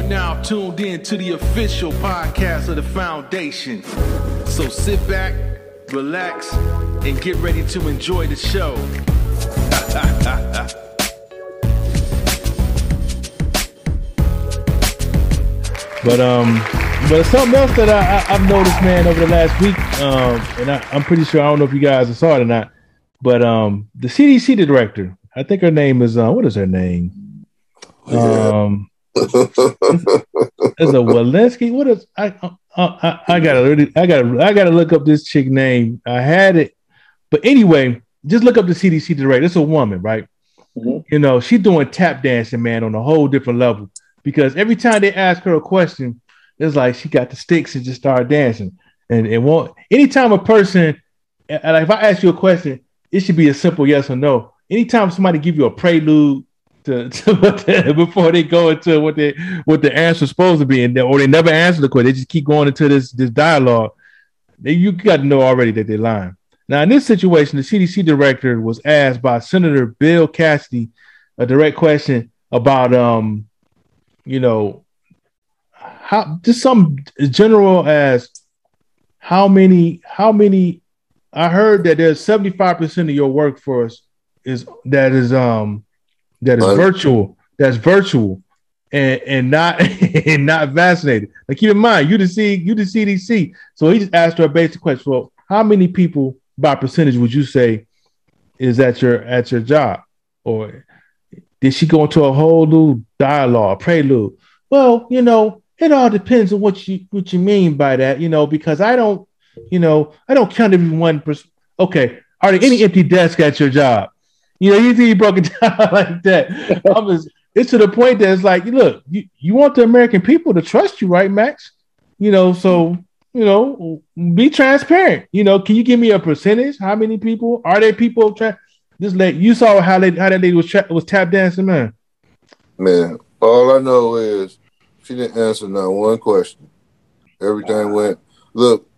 are now tuned in to the official podcast of the foundation. So sit back, relax, and get ready to enjoy the show. But um, but something else that I, I, have noticed, man, over the last week, um, and I, I'm pretty sure I don't know if you guys saw it or not, but um, the CDC director, I think her name is uh, what is her name? Um, is a Walensky? What is I, uh, I? I gotta really, I gotta, I gotta look up this chick name. I had it, but anyway, just look up the CDC director. It's a woman, right? Mm-hmm. You know, she's doing tap dancing, man, on a whole different level because every time they ask her a question, it's like she got the sticks and just start dancing. And it won't anytime a person like if I ask you a question, it should be a simple yes or no. Anytime somebody give you a prelude to, to the, before they go into what they what the answer is supposed to be, and they, or they never answer the question, they just keep going into this this dialogue. They, you got to know already that they're lying. Now, in this situation, the CDC director was asked by Senator Bill Cassidy a direct question about um you know, how just some general as how many how many I heard that there's 75% of your workforce is that is um that is virtual, that's virtual and and not and not vaccinated. Now keep in mind, you the C you the CDC. So he just asked her a basic question. Well, how many people by percentage would you say is at your at your job? Or did she go into a whole new dialogue, prelude? Well, you know, it all depends on what you what you mean by that, you know, because I don't, you know, I don't count every one percent. Okay, are there any empty desks at your job? You know, you think you broke it down like that. I'm just, it's to the point that it's like, look, you, you want the American people to trust you, right, Max? You know, so you know, be transparent. You know, can you give me a percentage? How many people are there? People tra- this lady, you saw how they how that lady was tra- was tap dancing, man. Man, all I know is she didn't answer not one question. Everything went. Look,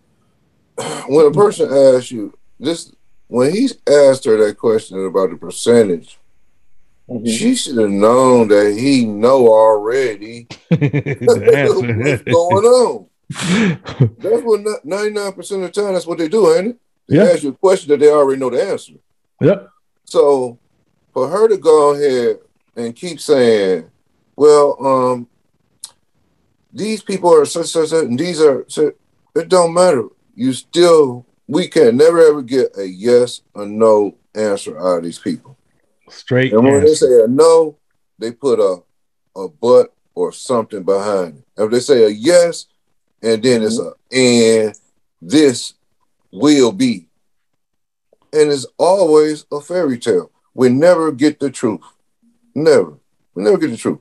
when a person asks you this, when he asked her that question about the percentage, mm-hmm. she should have known that he know already what's going on. that's what ninety nine percent of the time. That's what they do, ain't it? They yeah. ask you a question that they already know the answer. Yep. So for her to go ahead and keep saying, well, um, these people are such, such, such and these are, such, it don't matter. You still, we can never ever get a yes or no answer out of these people. Straight. And when answer. they say a no, they put a, a but or something behind it. If they say a yes, and then it's a and this will be and it's always a fairy tale. We never get the truth. Never. We never get the truth.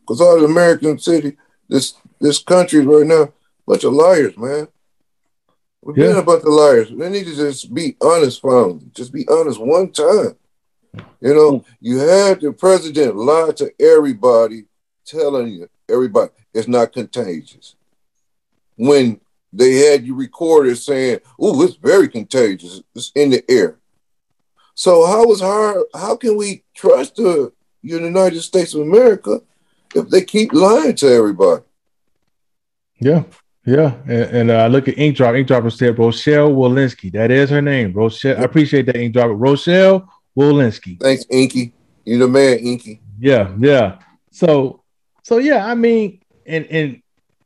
Because all the American city, this this country right now, bunch of liars, man. We've yeah. been a bunch of liars. They need to just be honest, finally. Just be honest one time. You know, you had the president lie to everybody, telling you, everybody, it's not contagious. When they had you recorded saying, "Oh, it's very contagious. It's in the air." So how is hard? How can we trust the United States of America if they keep lying to everybody? Yeah, yeah. And, and uh, look at Ink Drop. Ink Dropper said Rochelle Walensky. That is her name. Rochelle. I appreciate that Ink Dropper. Rochelle Walensky. Thanks, Inky. You the man, Inky. Yeah, yeah. So, so yeah. I mean, and and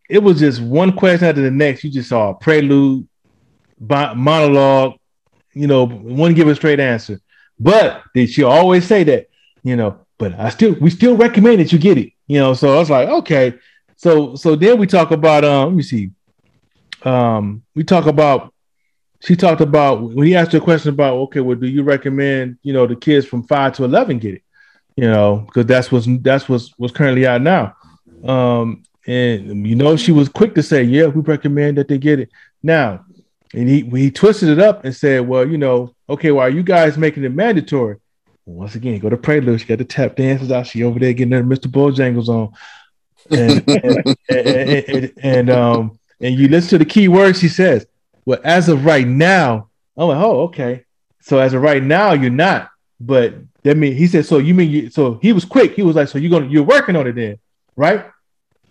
it was just one question after the next. You just saw a prelude, monologue. You know, wouldn't give a straight answer. But did she always say that? You know, but I still we still recommend that you get it. You know, so I was like, okay. So so then we talk about um, let me see. Um, we talk about she talked about when he asked her a question about okay, well, do you recommend you know the kids from five to eleven get it? You know, because that's what's that's what's what's currently out now. Um, and you know, she was quick to say, "Yeah, we recommend that they get it." Now, and he he twisted it up and said, "Well, you know, okay, why well, are you guys making it mandatory?" once again, go to Prelude. She got the tap dances out. She over there getting her Mr. Bojangles on, and and, and, and, and, um and you listen to the key words he says. Well, as of right now, I'm like, oh, okay. So as of right now, you're not. But that mean he said, so you mean you? So he was quick. He was like, so you're gonna you're working on it then, right?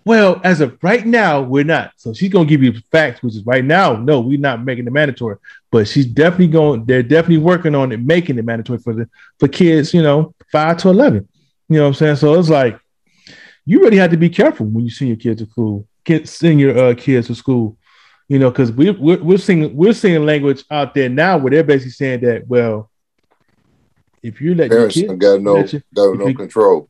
Well, as of right now, we're not. So she's gonna give you facts, which is right now, no, we're not making it mandatory. But she's definitely going. They're definitely working on it, making it mandatory for the for kids, you know, five to eleven. You know what I'm saying? So it's like you really have to be careful when you send your kids to school, kids send your uh, kids to school. You know, because we, we're we're seeing we're seeing language out there now where they're basically saying that well, if you let Parents your kid, got no your- got no you- control.